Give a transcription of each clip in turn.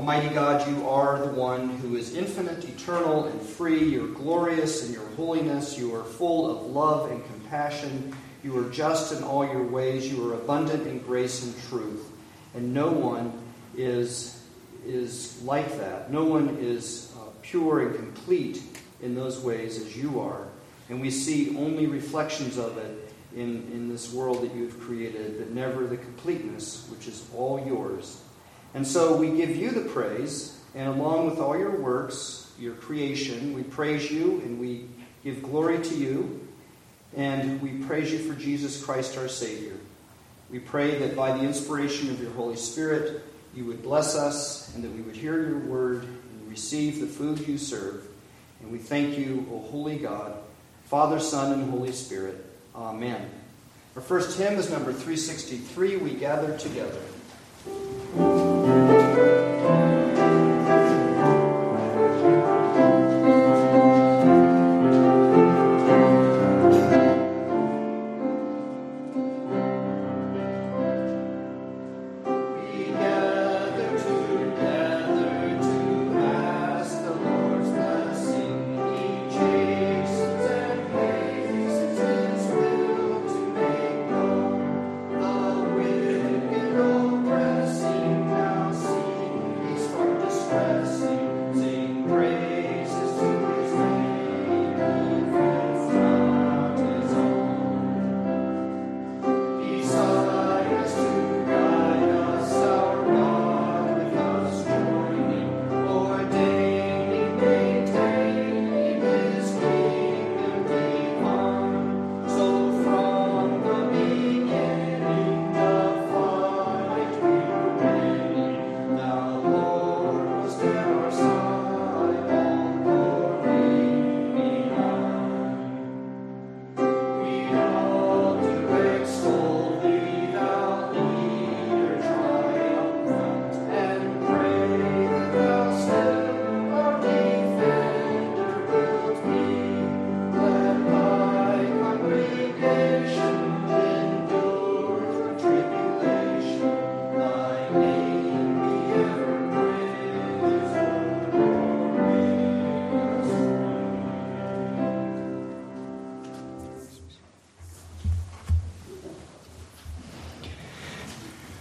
Almighty God, you are the one who is infinite, eternal, and free. You're glorious in your holiness. You are full of love and compassion. You are just in all your ways. You are abundant in grace and truth. And no one is, is like that. No one is uh, pure and complete in those ways as you are. And we see only reflections of it in, in this world that you've created, but never the completeness, which is all yours. And so we give you the praise, and along with all your works, your creation, we praise you and we give glory to you, and we praise you for Jesus Christ our Savior. We pray that by the inspiration of your Holy Spirit, you would bless us and that we would hear your word and receive the food you serve. And we thank you, O holy God, Father, Son, and Holy Spirit. Amen. Our first hymn is number 363. We gather together. Música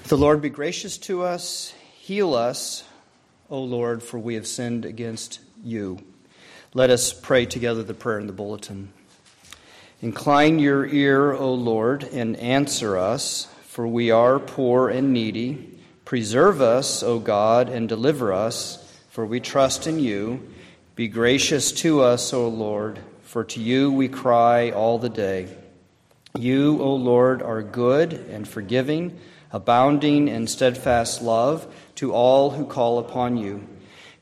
The Lord be gracious to us, heal us, O Lord, for we have sinned against you. Let us pray together the prayer in the bulletin. Incline your ear, O Lord, and answer us, for we are poor and needy. Preserve us, O God, and deliver us, for we trust in you. Be gracious to us, O Lord, for to you we cry all the day. You, O Lord, are good and forgiving abounding in steadfast love to all who call upon you.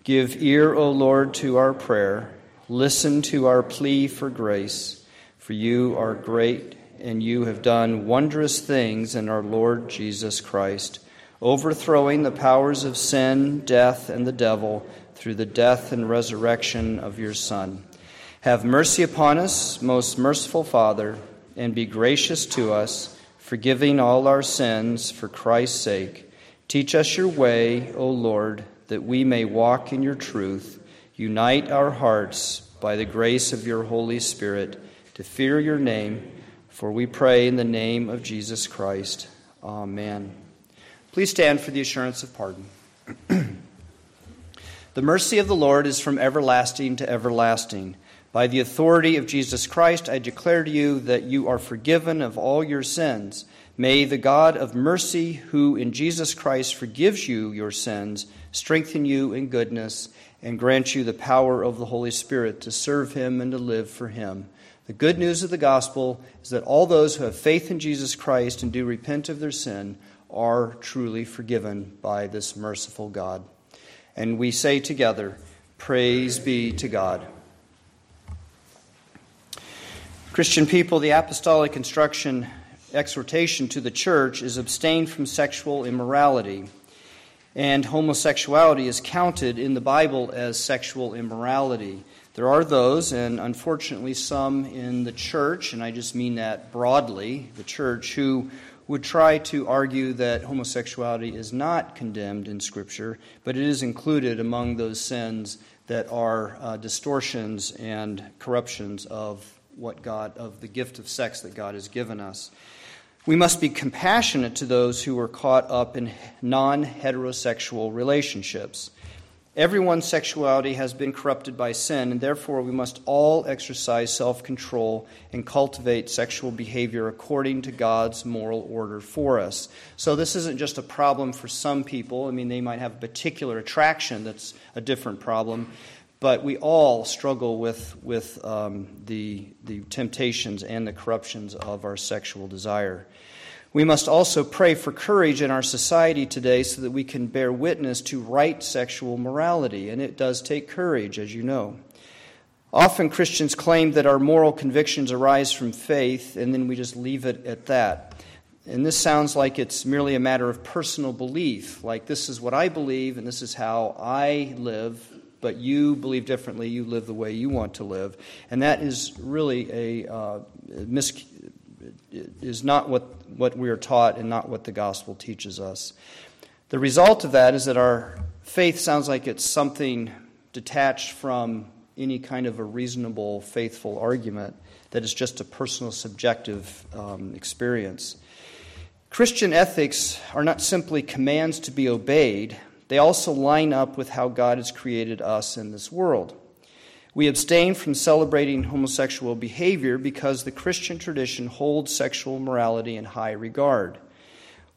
Give ear, O Lord, to our prayer. Listen to our plea for grace, for you are great and you have done wondrous things in our Lord Jesus Christ, overthrowing the powers of sin, death, and the devil through the death and resurrection of your Son. Have mercy upon us, most merciful Father, and be gracious to us forgiving all our sins for Christ's sake. Teach us your way, O Lord, that we may walk in your truth. Unite our hearts by the grace of your Holy Spirit to fear your name, for we pray in the name of Jesus Christ. Amen. Please stand for the assurance of pardon. the mercy of the Lord is from everlasting to everlasting. By the authority of Jesus Christ, I declare to you that you are forgiven of all your sins. May the God of mercy, who in Jesus Christ forgives you your sins, strengthen you in goodness and grant you the power of the Holy Spirit to serve him and to live for him. The good news of the gospel is that all those who have faith in Jesus Christ and do repent of their sin are truly forgiven by this merciful God. And we say together, Praise be to God. Christian people, the apostolic instruction, exhortation to the church is abstain from sexual immorality. And homosexuality is counted in the Bible as sexual immorality. There are those, and unfortunately some in the church, and I just mean that broadly, the church, who would try to argue that homosexuality is not condemned in Scripture, but it is included among those sins that are uh, distortions and corruptions of what God, of the gift of sex that God has given us. We must be compassionate to those who are caught up in non heterosexual relationships. Everyone's sexuality has been corrupted by sin, and therefore we must all exercise self control and cultivate sexual behavior according to God's moral order for us. So, this isn't just a problem for some people. I mean, they might have a particular attraction that's a different problem, but we all struggle with, with um, the, the temptations and the corruptions of our sexual desire. We must also pray for courage in our society today so that we can bear witness to right sexual morality, and it does take courage, as you know. Often Christians claim that our moral convictions arise from faith, and then we just leave it at that. And this sounds like it's merely a matter of personal belief, like this is what I believe and this is how I live, but you believe differently, you live the way you want to live. And that is really a uh, mis- is not what, what we are taught and not what the gospel teaches us. The result of that is that our faith sounds like it's something detached from any kind of a reasonable, faithful argument, that is just a personal, subjective um, experience. Christian ethics are not simply commands to be obeyed, they also line up with how God has created us in this world. We abstain from celebrating homosexual behavior because the Christian tradition holds sexual morality in high regard.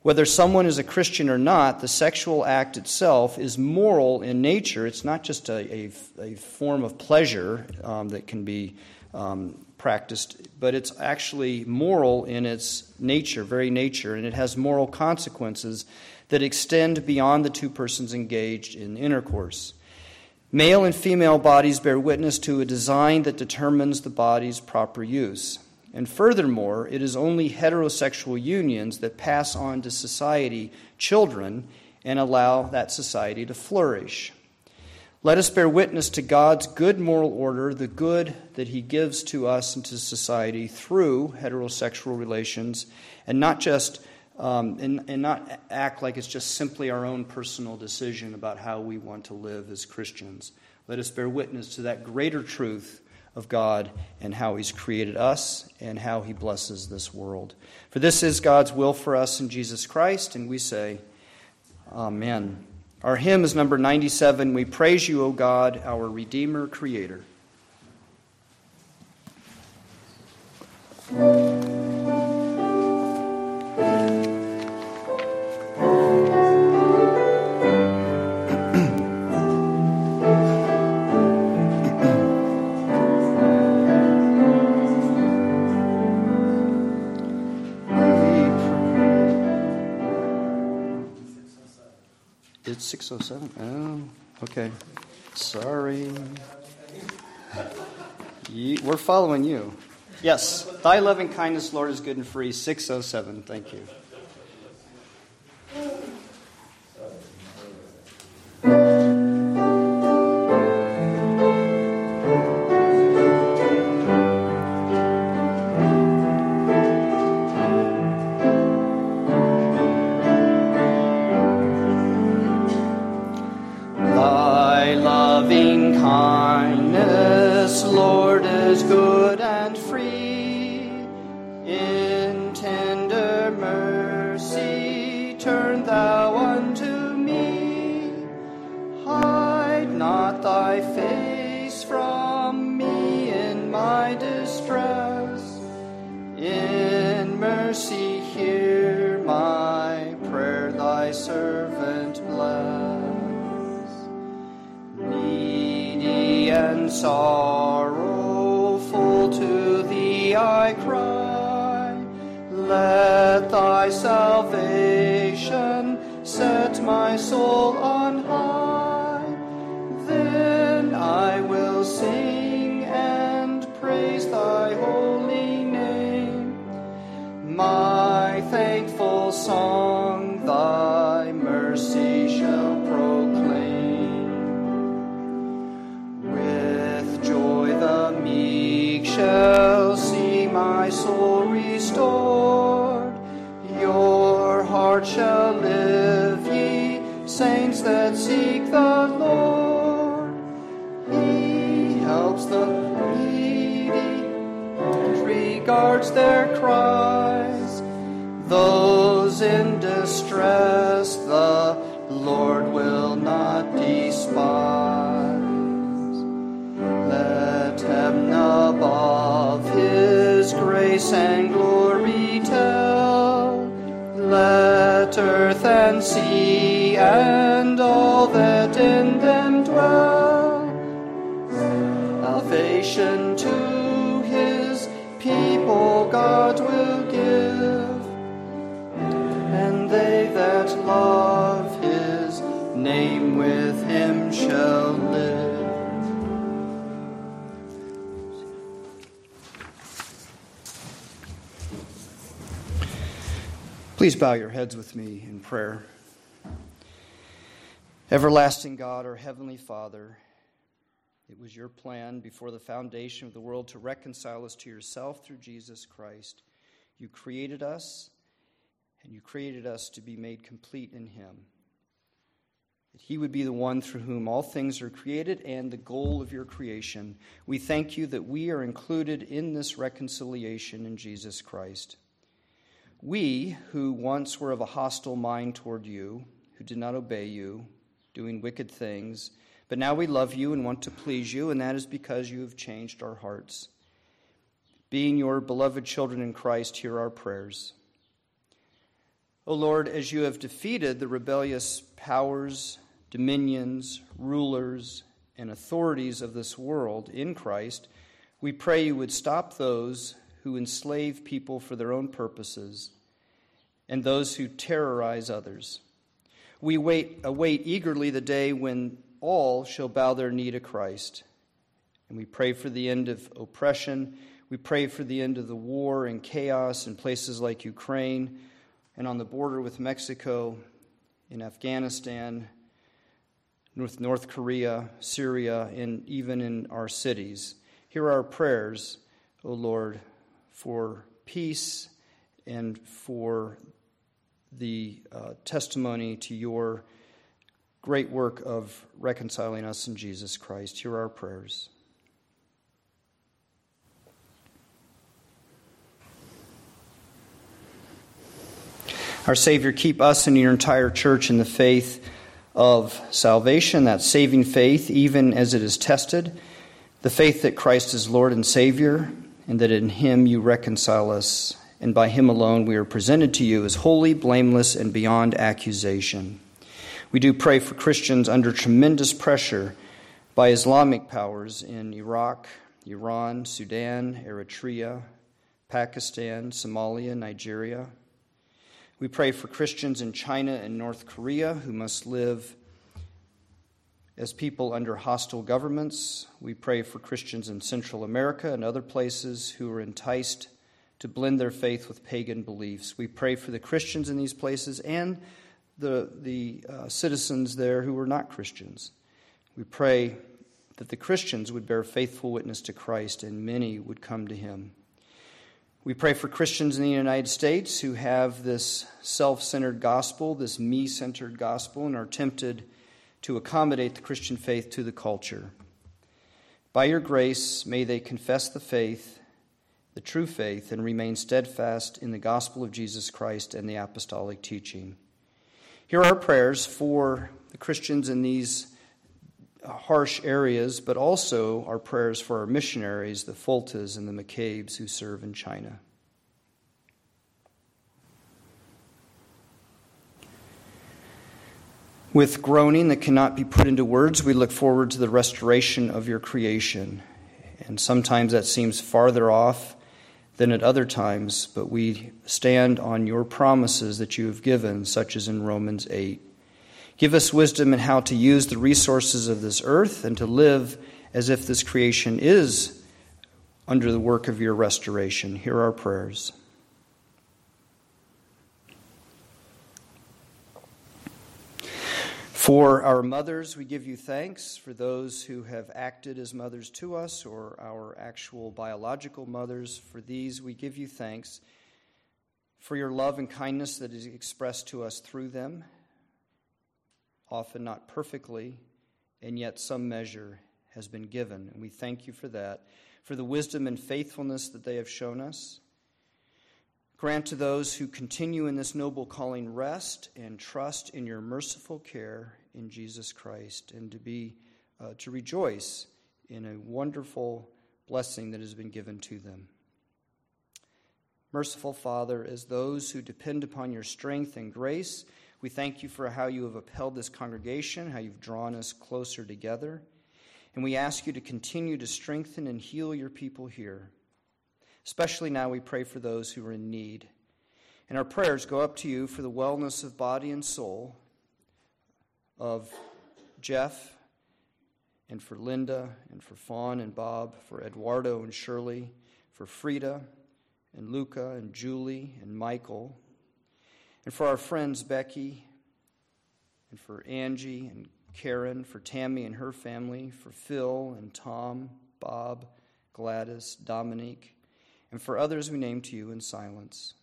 Whether someone is a Christian or not, the sexual act itself is moral in nature. It's not just a, a, a form of pleasure um, that can be um, practiced, but it's actually moral in its nature, very nature, and it has moral consequences that extend beyond the two persons engaged in intercourse. Male and female bodies bear witness to a design that determines the body's proper use. And furthermore, it is only heterosexual unions that pass on to society children and allow that society to flourish. Let us bear witness to God's good moral order, the good that He gives to us and to society through heterosexual relations, and not just um, and, and not act like it's just simply our own personal decision about how we want to live as Christians. Let us bear witness to that greater truth of God and how He's created us and how He blesses this world. For this is God's will for us in Jesus Christ, and we say, Amen. Our hymn is number 97. We praise you, O God, our Redeemer, Creator. It's 607. Oh, okay. Sorry. we're following you. Yes. Thy loving kindness, Lord, is good and free. 607. Thank you. All that in them dwell. Salvation to his people God will give, and they that love his name with him shall live. Please bow your heads with me in prayer. Everlasting God, our Heavenly Father, it was your plan before the foundation of the world to reconcile us to yourself through Jesus Christ. You created us, and you created us to be made complete in Him. That He would be the one through whom all things are created and the goal of your creation. We thank you that we are included in this reconciliation in Jesus Christ. We, who once were of a hostile mind toward you, who did not obey you, doing wicked things, but now we love you and want to please you, and that is because you have changed our hearts. Being your beloved children in Christ, hear our prayers. O Lord, as you have defeated the rebellious powers, dominions, rulers, and authorities of this world in Christ, we pray you would stop those who enslave people for their own purposes and those who terrorize others. We wait, await eagerly the day when all shall bow their knee to Christ. And we pray for the end of oppression. We pray for the end of the war and chaos in places like Ukraine and on the border with Mexico, in Afghanistan, with North Korea, Syria, and even in our cities. Hear our prayers, O Lord, for peace and for the uh, testimony to your great work of reconciling us in Jesus Christ. Hear our prayers. Our Savior, keep us and your entire church in the faith of salvation, that saving faith, even as it is tested, the faith that Christ is Lord and Savior, and that in Him you reconcile us, and by Him alone we are presented to you as holy, blameless, and beyond accusation. We do pray for Christians under tremendous pressure by Islamic powers in Iraq, Iran, Sudan, Eritrea, Pakistan, Somalia, Nigeria. We pray for Christians in China and North Korea who must live as people under hostile governments. We pray for Christians in Central America and other places who are enticed to blend their faith with pagan beliefs. We pray for the Christians in these places and the, the uh, citizens there who are not Christians. We pray that the Christians would bear faithful witness to Christ and many would come to him. We pray for Christians in the United States who have this self centered gospel, this me centered gospel, and are tempted to accommodate the Christian faith to the culture. By your grace, may they confess the faith, the true faith, and remain steadfast in the gospel of Jesus Christ and the apostolic teaching. Here are prayers for the Christians in these uh, harsh areas, but also our prayers for our missionaries, the Fultas and the McCabe's who serve in China. With groaning that cannot be put into words, we look forward to the restoration of your creation. And sometimes that seems farther off than at other times, but we stand on your promises that you have given, such as in Romans 8. Give us wisdom in how to use the resources of this earth and to live as if this creation is under the work of your restoration. Hear our prayers. For our mothers, we give you thanks. For those who have acted as mothers to us or our actual biological mothers, for these we give you thanks. for your love and kindness that is expressed to us through them, often not perfectly, and yet some measure has been given. And we thank you for that, for the wisdom and faithfulness that they have shown us. Grant to those who continue in this noble calling rest and trust in your merciful care in Jesus Christ, and to be uh, to rejoice in a wonderful blessing that has been given to them. Merciful Father, as those who depend upon your strength and grace, we thank you for how you have upheld this congregation, how you've drawn us closer together. And we ask you to continue to strengthen and heal your people here. Especially now, we pray for those who are in need. And our prayers go up to you for the wellness of body and soul of Jeff, and for Linda, and for Fawn and Bob, for Eduardo and Shirley, for Frida, and Luca, and Julie, and Michael, and for our friends Becky, and for Angie, and Karen, for Tammy and her family, for Phil and Tom, Bob, Gladys, Dominique, and for others we name to you in silence.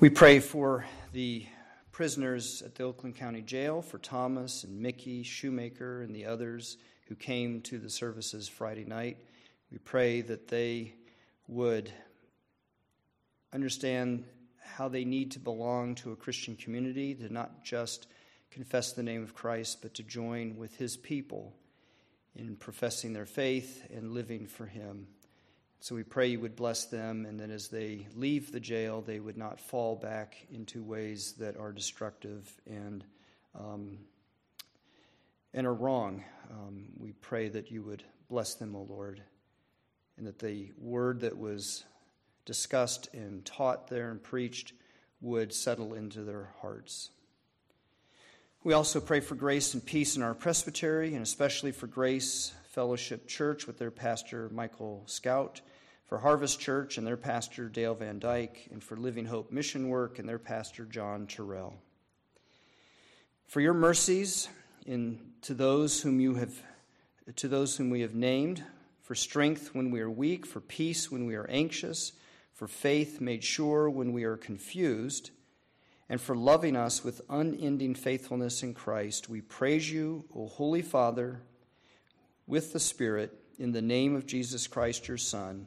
We pray for the prisoners at the Oakland County Jail, for Thomas and Mickey Shoemaker and the others who came to the services Friday night. We pray that they would understand how they need to belong to a Christian community, to not just confess the name of Christ, but to join with his people in professing their faith and living for him. So we pray you would bless them, and that as they leave the jail, they would not fall back into ways that are destructive and um, and are wrong. Um, we pray that you would bless them, O Lord, and that the word that was discussed and taught there and preached would settle into their hearts. We also pray for grace and peace in our presbytery, and especially for Grace Fellowship Church with their pastor, Michael Scout for Harvest Church and their pastor Dale Van Dyke, and for Living Hope Mission Work and their pastor John Terrell. For your mercies in, to those whom you have to those whom we have named, for strength when we are weak, for peace when we are anxious, for faith made sure when we are confused, and for loving us with unending faithfulness in Christ, we praise you, O Holy Father, with the Spirit, in the name of Jesus Christ, your Son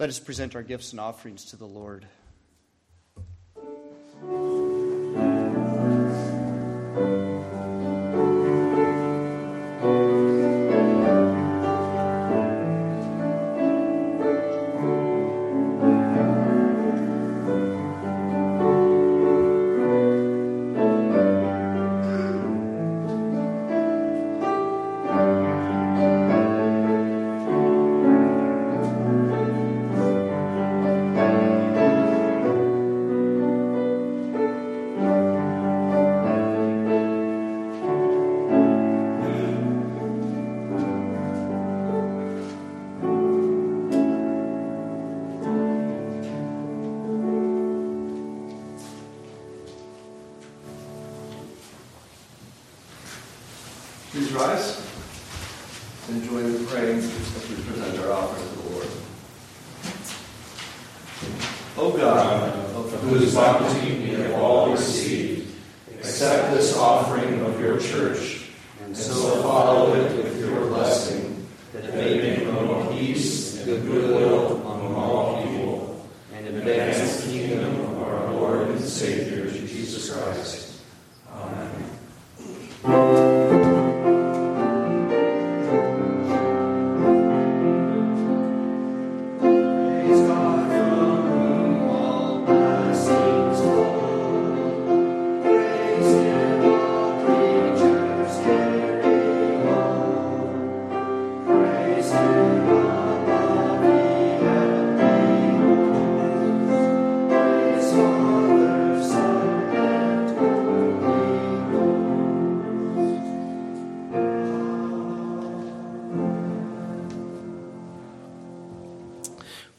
Let us present our gifts and offerings to the Lord.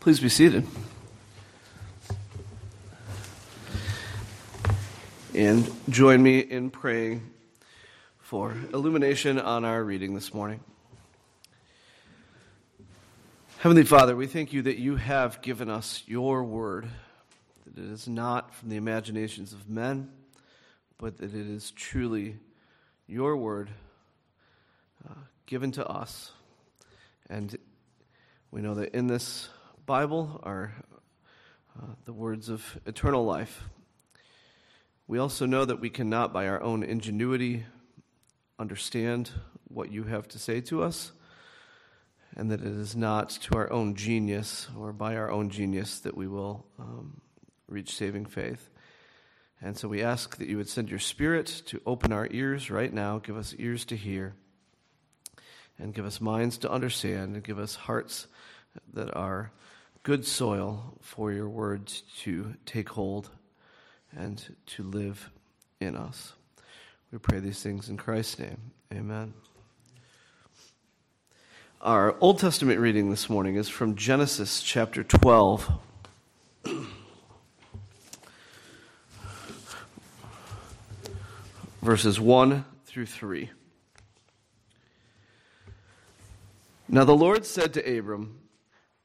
Please be seated. And join me in praying for illumination on our reading this morning. Heavenly Father, we thank you that you have given us your word, that it is not from the imaginations of men, but that it is truly your word uh, given to us. And we know that in this Bible are uh, the words of eternal life. We also know that we cannot, by our own ingenuity, understand what you have to say to us and that it is not to our own genius or by our own genius that we will um, reach saving faith. And so we ask that you would send your Spirit to open our ears right now, give us ears to hear, and give us minds to understand, and give us hearts that are good soil for your words to take hold and to live in us. We pray these things in Christ's name. Amen. Our Old Testament reading this morning is from Genesis chapter 12. verses 1 through 3. Now the Lord said to Abram,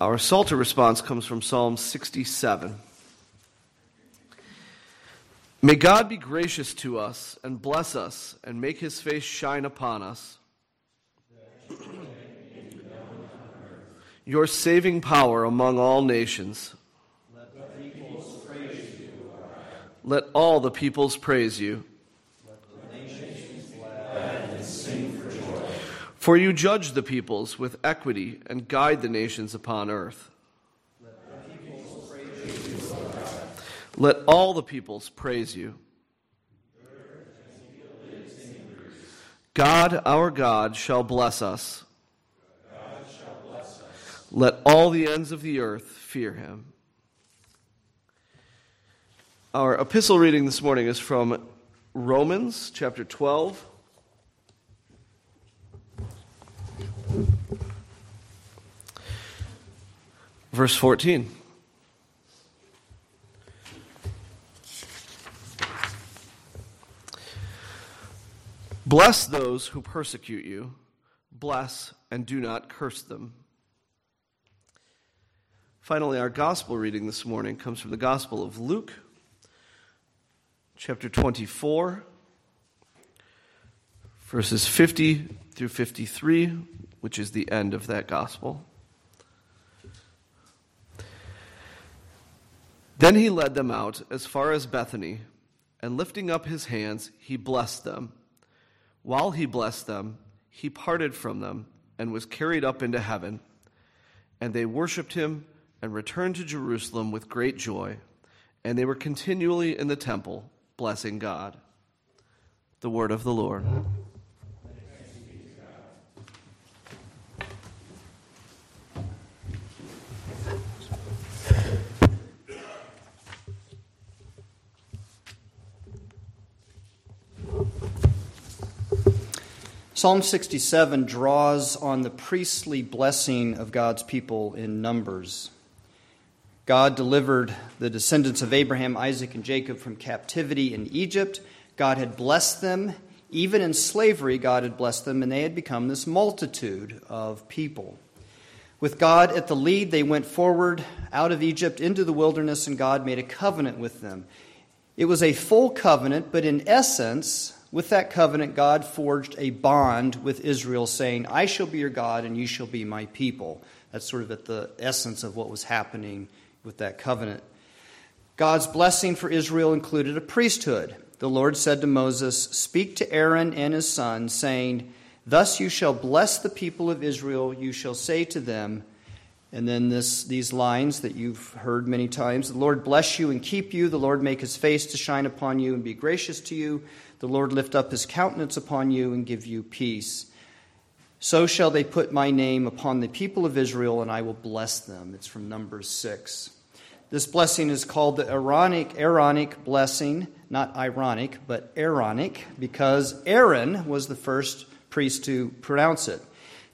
Our Psalter response comes from Psalm 67. May God be gracious to us and bless us and make his face shine upon us your saving power among all nations. Let, Let all the peoples praise you. For, you judge the peoples with equity and guide the nations upon earth. Let all the peoples praise you. God, our God, shall bless us. Let all the ends of the earth fear him. Our epistle reading this morning is from Romans chapter 12. Verse 14. Bless those who persecute you, bless and do not curse them. Finally, our gospel reading this morning comes from the Gospel of Luke, chapter 24, verses 50 through 53, which is the end of that gospel. Then he led them out as far as Bethany, and lifting up his hands, he blessed them. While he blessed them, he parted from them and was carried up into heaven, and they worshipped him and returned to Jerusalem with great joy, and they were continually in the temple, blessing God. The word of the Lord. Psalm 67 draws on the priestly blessing of God's people in Numbers. God delivered the descendants of Abraham, Isaac, and Jacob from captivity in Egypt. God had blessed them. Even in slavery, God had blessed them, and they had become this multitude of people. With God at the lead, they went forward out of Egypt into the wilderness, and God made a covenant with them. It was a full covenant, but in essence, with that covenant, God forged a bond with Israel, saying, I shall be your God, and you shall be my people. That's sort of at the essence of what was happening with that covenant. God's blessing for Israel included a priesthood. The Lord said to Moses, Speak to Aaron and his sons, saying, Thus you shall bless the people of Israel. You shall say to them, And then this, these lines that you've heard many times The Lord bless you and keep you. The Lord make his face to shine upon you and be gracious to you. The Lord lift up his countenance upon you and give you peace. So shall they put my name upon the people of Israel, and I will bless them. It's from Numbers 6. This blessing is called the Aaronic, Aaronic blessing, not ironic, but Aaronic, because Aaron was the first priest to pronounce it.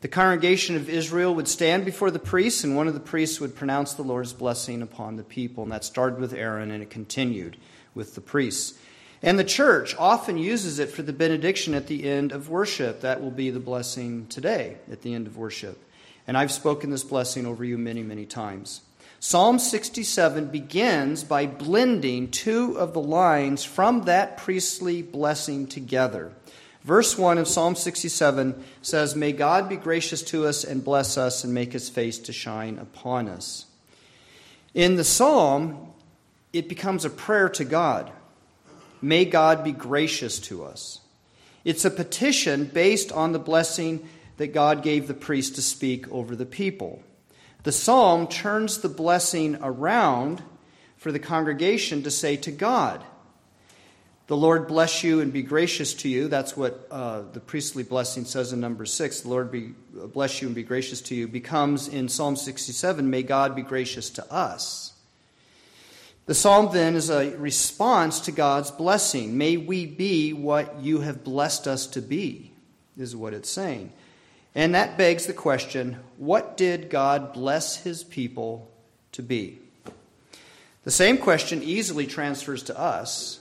The congregation of Israel would stand before the priests, and one of the priests would pronounce the Lord's blessing upon the people. And that started with Aaron, and it continued with the priests. And the church often uses it for the benediction at the end of worship. That will be the blessing today at the end of worship. And I've spoken this blessing over you many, many times. Psalm 67 begins by blending two of the lines from that priestly blessing together. Verse 1 of Psalm 67 says, May God be gracious to us and bless us and make his face to shine upon us. In the psalm, it becomes a prayer to God. May God be gracious to us. It's a petition based on the blessing that God gave the priest to speak over the people. The psalm turns the blessing around for the congregation to say to God, the Lord bless you and be gracious to you. That's what uh, the priestly blessing says in number six. The Lord be, bless you and be gracious to you becomes in Psalm 67, may God be gracious to us. The psalm then is a response to God's blessing. May we be what you have blessed us to be, is what it's saying. And that begs the question what did God bless his people to be? The same question easily transfers to us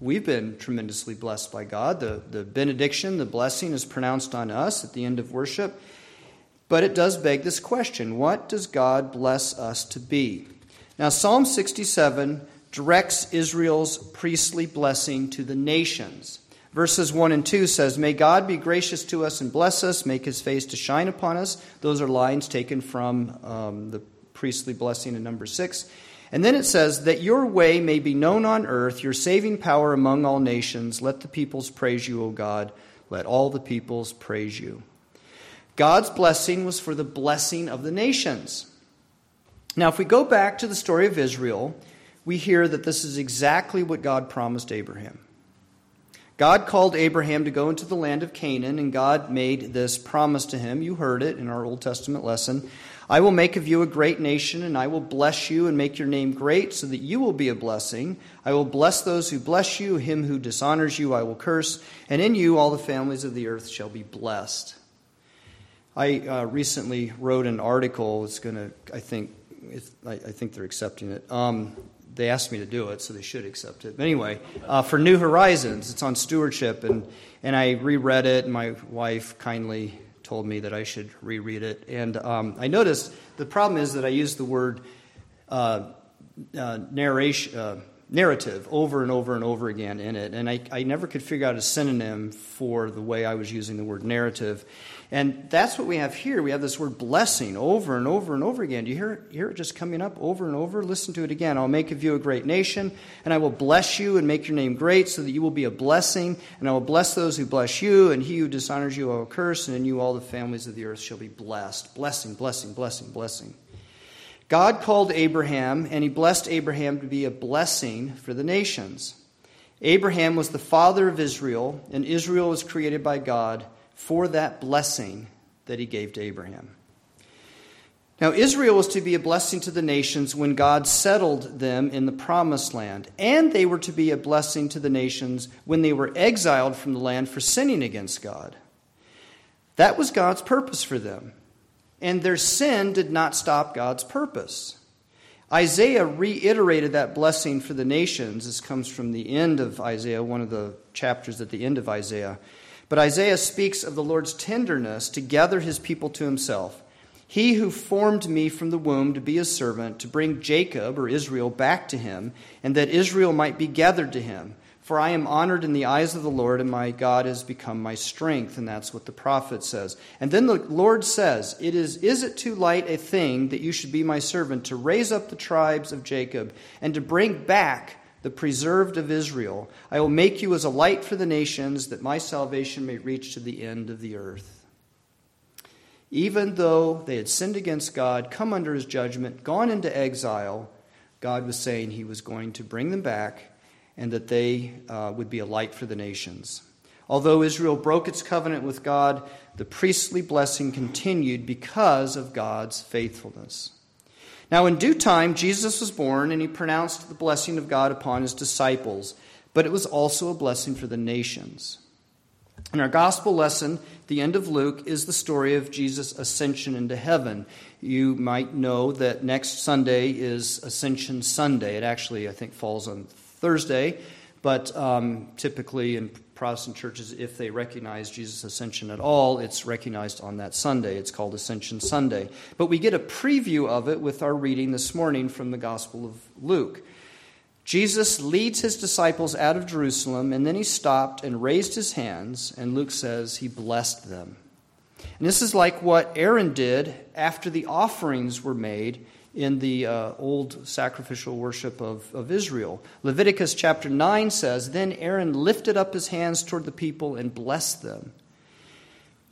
We've been tremendously blessed by God. The, the benediction, the blessing is pronounced on us at the end of worship. But it does beg this question what does God bless us to be? Now, Psalm 67 directs Israel's priestly blessing to the nations. Verses 1 and 2 says, May God be gracious to us and bless us, make his face to shine upon us. Those are lines taken from um, the priestly blessing in number 6. And then it says, That your way may be known on earth, your saving power among all nations. Let the peoples praise you, O God. Let all the peoples praise you. God's blessing was for the blessing of the nations. Now, if we go back to the story of Israel, we hear that this is exactly what God promised Abraham. God called Abraham to go into the land of Canaan, and God made this promise to him. You heard it in our Old Testament lesson. I will make of you a great nation, and I will bless you and make your name great, so that you will be a blessing. I will bless those who bless you, him who dishonors you I will curse, and in you all the families of the earth shall be blessed. I uh, recently wrote an article. It's going to, I think, I, I, think they're accepting it. Um, they asked me to do it, so they should accept it. But anyway, uh, for New Horizons, it's on stewardship, and, and I reread it, and my wife kindly told me that I should reread it. And um, I noticed the problem is that I use the word uh, uh, narration, uh, narrative over and over and over again in it. And I, I never could figure out a synonym for the way I was using the word narrative. And that's what we have here. We have this word blessing over and over and over again. Do you hear, hear it just coming up over and over? Listen to it again. I'll make of you a great nation, and I will bless you and make your name great, so that you will be a blessing. And I will bless those who bless you, and he who dishonors you I will curse, and in you all the families of the earth shall be blessed. Blessing, blessing, blessing, blessing. God called Abraham, and he blessed Abraham to be a blessing for the nations. Abraham was the father of Israel, and Israel was created by God for that blessing that he gave to Abraham. Now, Israel was to be a blessing to the nations when God settled them in the promised land, and they were to be a blessing to the nations when they were exiled from the land for sinning against God. That was God's purpose for them, and their sin did not stop God's purpose. Isaiah reiterated that blessing for the nations. This comes from the end of Isaiah, one of the chapters at the end of Isaiah. But Isaiah speaks of the Lord's tenderness to gather his people to himself. He who formed me from the womb to be his servant, to bring Jacob or Israel back to him, and that Israel might be gathered to him. For I am honored in the eyes of the Lord, and my God has become my strength. And that's what the prophet says. And then the Lord says, It is, is it too light a thing that you should be my servant to raise up the tribes of Jacob and to bring back the preserved of Israel. I will make you as a light for the nations, that my salvation may reach to the end of the earth. Even though they had sinned against God, come under his judgment, gone into exile, God was saying he was going to bring them back and that they uh, would be a light for the nations. Although Israel broke its covenant with God, the priestly blessing continued because of God's faithfulness. Now, in due time, Jesus was born, and he pronounced the blessing of God upon his disciples, but it was also a blessing for the nations. In our gospel lesson, the end of Luke is the story of Jesus' ascension into heaven. You might know that next Sunday is Ascension Sunday. It actually, I think, falls on Thursday, but um, typically in Protestant churches, if they recognize Jesus' ascension at all, it's recognized on that Sunday. It's called Ascension Sunday. But we get a preview of it with our reading this morning from the Gospel of Luke. Jesus leads his disciples out of Jerusalem, and then he stopped and raised his hands, and Luke says he blessed them. And this is like what Aaron did after the offerings were made in the uh, old sacrificial worship of, of Israel. Leviticus chapter 9 says, Then Aaron lifted up his hands toward the people and blessed them.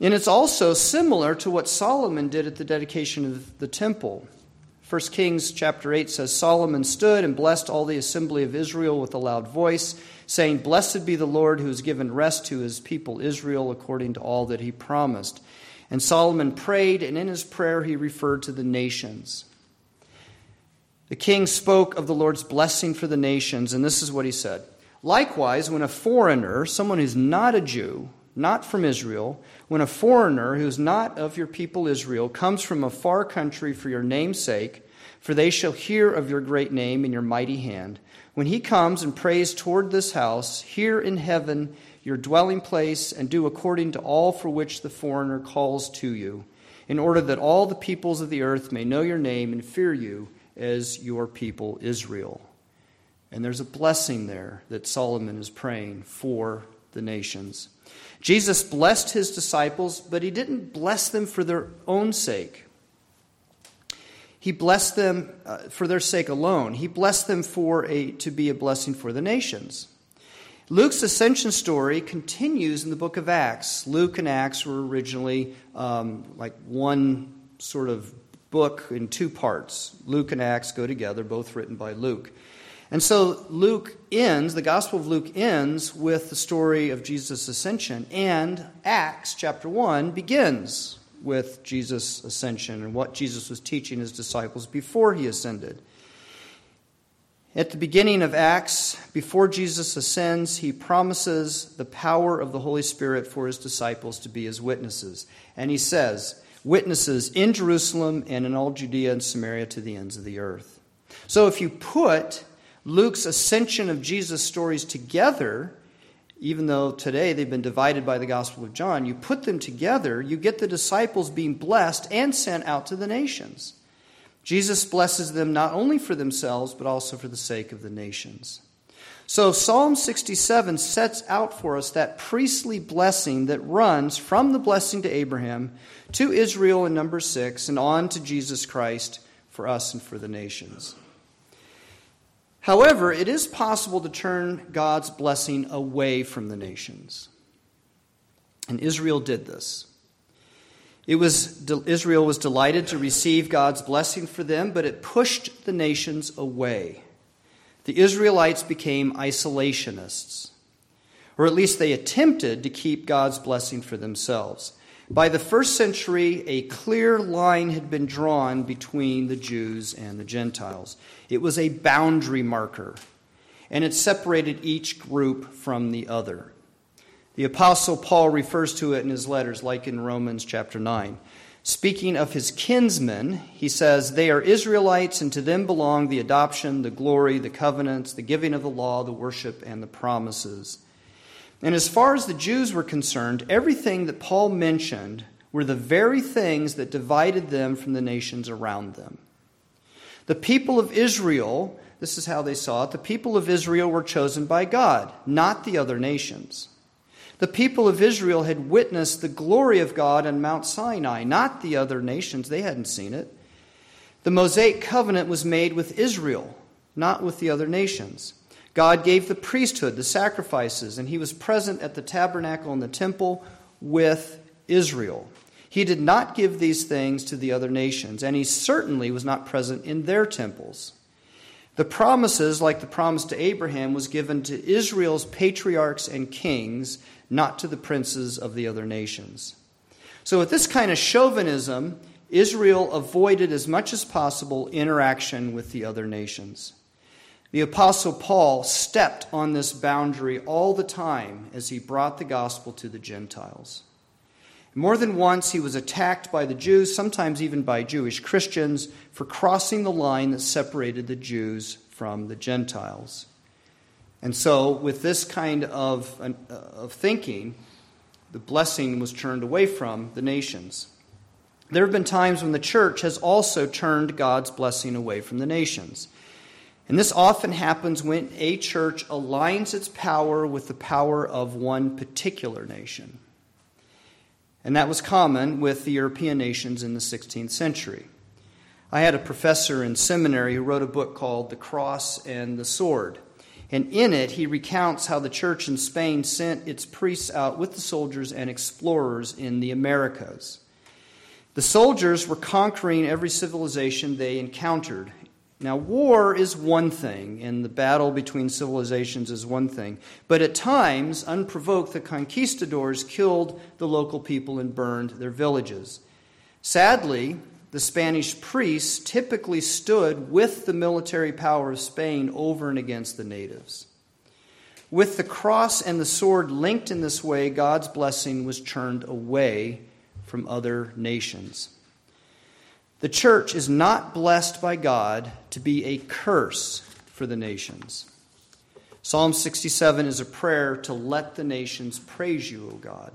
And it's also similar to what Solomon did at the dedication of the temple. 1 Kings chapter 8 says Solomon stood and blessed all the assembly of Israel with a loud voice, saying, Blessed be the Lord who has given rest to his people Israel according to all that he promised. And Solomon prayed, and in his prayer he referred to the nations. The king spoke of the Lord's blessing for the nations, and this is what he said. Likewise, when a foreigner, someone who's not a Jew, not from Israel, when a foreigner who is not of your people Israel comes from a far country for your name's sake, for they shall hear of your great name and your mighty hand, when he comes and prays toward this house, here in heaven, your dwelling place, and do according to all for which the foreigner calls to you, in order that all the peoples of the earth may know your name and fear you as your people Israel. And there's a blessing there that Solomon is praying for the nations. Jesus blessed his disciples, but he didn't bless them for their own sake. He blessed them uh, for their sake alone. He blessed them for a, to be a blessing for the nations. Luke's ascension story continues in the book of Acts. Luke and Acts were originally um, like one sort of book in two parts. Luke and Acts go together, both written by Luke. And so Luke ends, the Gospel of Luke ends with the story of Jesus' ascension, and Acts chapter 1 begins with Jesus' ascension and what Jesus was teaching his disciples before he ascended. At the beginning of Acts, before Jesus ascends, he promises the power of the Holy Spirit for his disciples to be his witnesses. And he says, witnesses in Jerusalem and in all Judea and Samaria to the ends of the earth. So if you put Luke's ascension of Jesus stories together, even though today they've been divided by the Gospel of John, you put them together, you get the disciples being blessed and sent out to the nations. Jesus blesses them not only for themselves, but also for the sake of the nations. So Psalm 67 sets out for us that priestly blessing that runs from the blessing to Abraham to Israel in number 6 and on to Jesus Christ for us and for the nations. However, it is possible to turn God's blessing away from the nations. And Israel did this. It was, Israel was delighted to receive God's blessing for them, but it pushed the nations away the Israelites became isolationists, or at least they attempted to keep God's blessing for themselves. By the first century, a clear line had been drawn between the Jews and the Gentiles. It was a boundary marker, and it separated each group from the other. The Apostle Paul refers to it in his letters, like in Romans chapter 9. Speaking of his kinsmen, he says, They are Israelites, and to them belong the adoption, the glory, the covenants, the giving of the law, the worship, and the promises. And as far as the Jews were concerned, everything that Paul mentioned were the very things that divided them from the nations around them. The people of Israel, this is how they saw it, the people of Israel were chosen by God, not the other nations. The people of Israel had witnessed the glory of God on Mount Sinai, not the other nations. They hadn't seen it. The Mosaic covenant was made with Israel, not with the other nations. God gave the priesthood, the sacrifices, and he was present at the tabernacle and the temple with Israel. He did not give these things to the other nations, and he certainly was not present in their temples. The promises, like the promise to Abraham, was given to Israel's patriarchs and kings, not to the princes of the other nations. So, with this kind of chauvinism, Israel avoided as much as possible interaction with the other nations. The Apostle Paul stepped on this boundary all the time as he brought the gospel to the Gentiles. More than once, he was attacked by the Jews, sometimes even by Jewish Christians, for crossing the line that separated the Jews from the Gentiles. And so, with this kind of, uh, of thinking, the blessing was turned away from the nations. There have been times when the church has also turned God's blessing away from the nations. And this often happens when a church aligns its power with the power of one particular nation. And that was common with the European nations in the 16th century. I had a professor in seminary who wrote a book called The Cross and the Sword. And in it, he recounts how the church in Spain sent its priests out with the soldiers and explorers in the Americas. The soldiers were conquering every civilization they encountered now, war is one thing, and the battle between civilizations is one thing. But at times, unprovoked, the conquistadors killed the local people and burned their villages. Sadly, the Spanish priests typically stood with the military power of Spain over and against the natives. With the cross and the sword linked in this way, God's blessing was turned away from other nations. The church is not blessed by God to be a curse for the nations. Psalm 67 is a prayer to let the nations praise you, O God.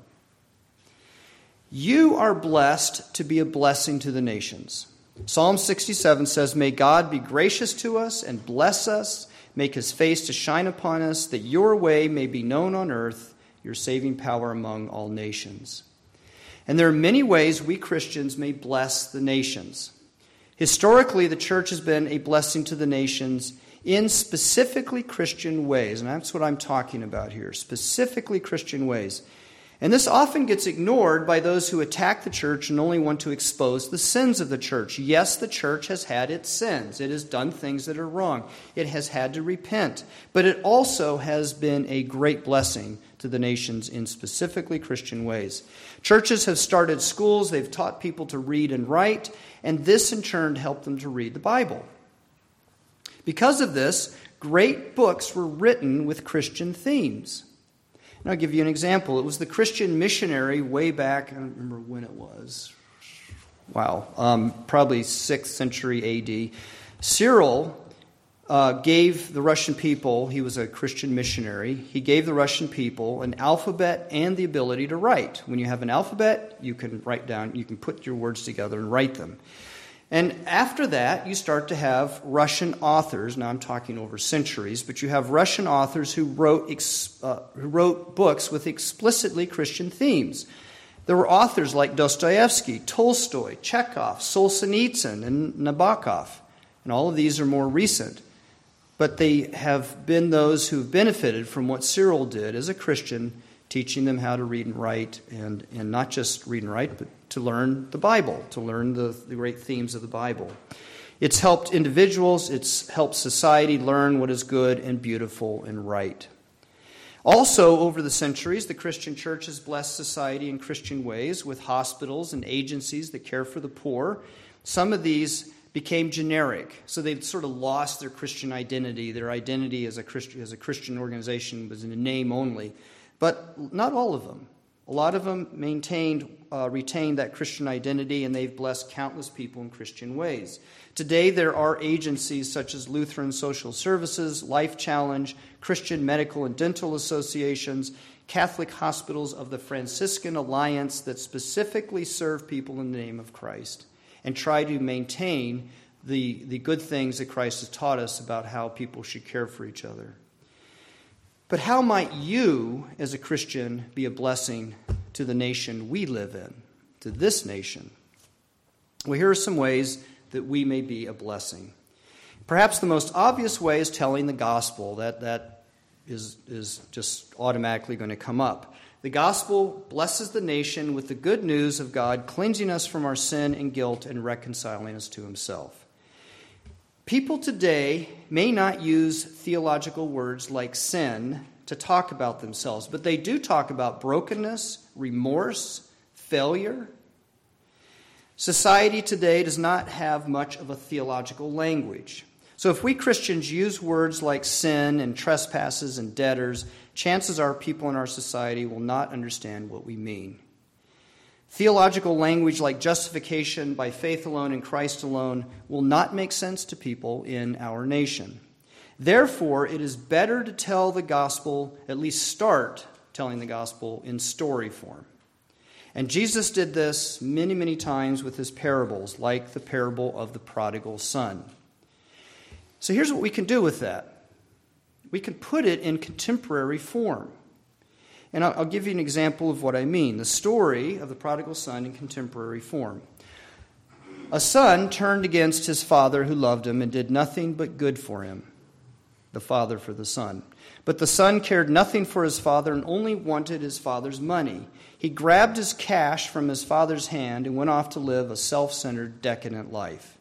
You are blessed to be a blessing to the nations. Psalm 67 says, May God be gracious to us and bless us, make his face to shine upon us, that your way may be known on earth, your saving power among all nations. And there are many ways we Christians may bless the nations. Historically, the church has been a blessing to the nations in specifically Christian ways. And that's what I'm talking about here specifically Christian ways. And this often gets ignored by those who attack the church and only want to expose the sins of the church. Yes, the church has had its sins. It has done things that are wrong. It has had to repent. But it also has been a great blessing to the nations in specifically Christian ways. Churches have started schools, they've taught people to read and write, and this in turn helped them to read the Bible. Because of this, great books were written with Christian themes. And I'll give you an example. It was the Christian missionary way back, I don't remember when it was. Wow, um, probably 6th century AD. Cyril uh, gave the Russian people, he was a Christian missionary, he gave the Russian people an alphabet and the ability to write. When you have an alphabet, you can write down, you can put your words together and write them. And after that, you start to have Russian authors. Now, I'm talking over centuries, but you have Russian authors who wrote, uh, who wrote books with explicitly Christian themes. There were authors like Dostoevsky, Tolstoy, Chekhov, Solzhenitsyn, and Nabokov. And all of these are more recent. But they have been those who've benefited from what Cyril did as a Christian, teaching them how to read and write, and, and not just read and write, but to learn the Bible, to learn the, the great themes of the Bible. It's helped individuals, it's helped society learn what is good and beautiful and right. Also, over the centuries, the Christian church has blessed society in Christian ways with hospitals and agencies that care for the poor. Some of these became generic, so they've sort of lost their Christian identity. Their identity as a Christian, as a Christian organization was in a name only, but not all of them. A lot of them maintained, uh, retained that Christian identity, and they've blessed countless people in Christian ways. Today, there are agencies such as Lutheran Social Services, Life Challenge, Christian Medical and Dental Associations, Catholic Hospitals of the Franciscan Alliance that specifically serve people in the name of Christ and try to maintain the, the good things that Christ has taught us about how people should care for each other. But how might you, as a Christian, be a blessing to the nation we live in, to this nation? Well, here are some ways that we may be a blessing. Perhaps the most obvious way is telling the gospel. That, that is, is just automatically going to come up. The gospel blesses the nation with the good news of God cleansing us from our sin and guilt and reconciling us to himself. People today may not use theological words like sin to talk about themselves, but they do talk about brokenness, remorse, failure. Society today does not have much of a theological language. So if we Christians use words like sin and trespasses and debtors, chances are people in our society will not understand what we mean. Theological language like justification by faith alone and Christ alone will not make sense to people in our nation. Therefore, it is better to tell the gospel, at least start telling the gospel in story form. And Jesus did this many, many times with his parables, like the parable of the prodigal son. So here's what we can do with that we can put it in contemporary form. And I'll, give you an example of what I mean the story of the prodigal son in contemporary form. A son turned against his father who loved him and did nothing but good for him, the father for the son. But the son cared nothing for his father and only wanted his father's money. He grabbed his cash from his father's hand and went off to live a self centered, decadent life.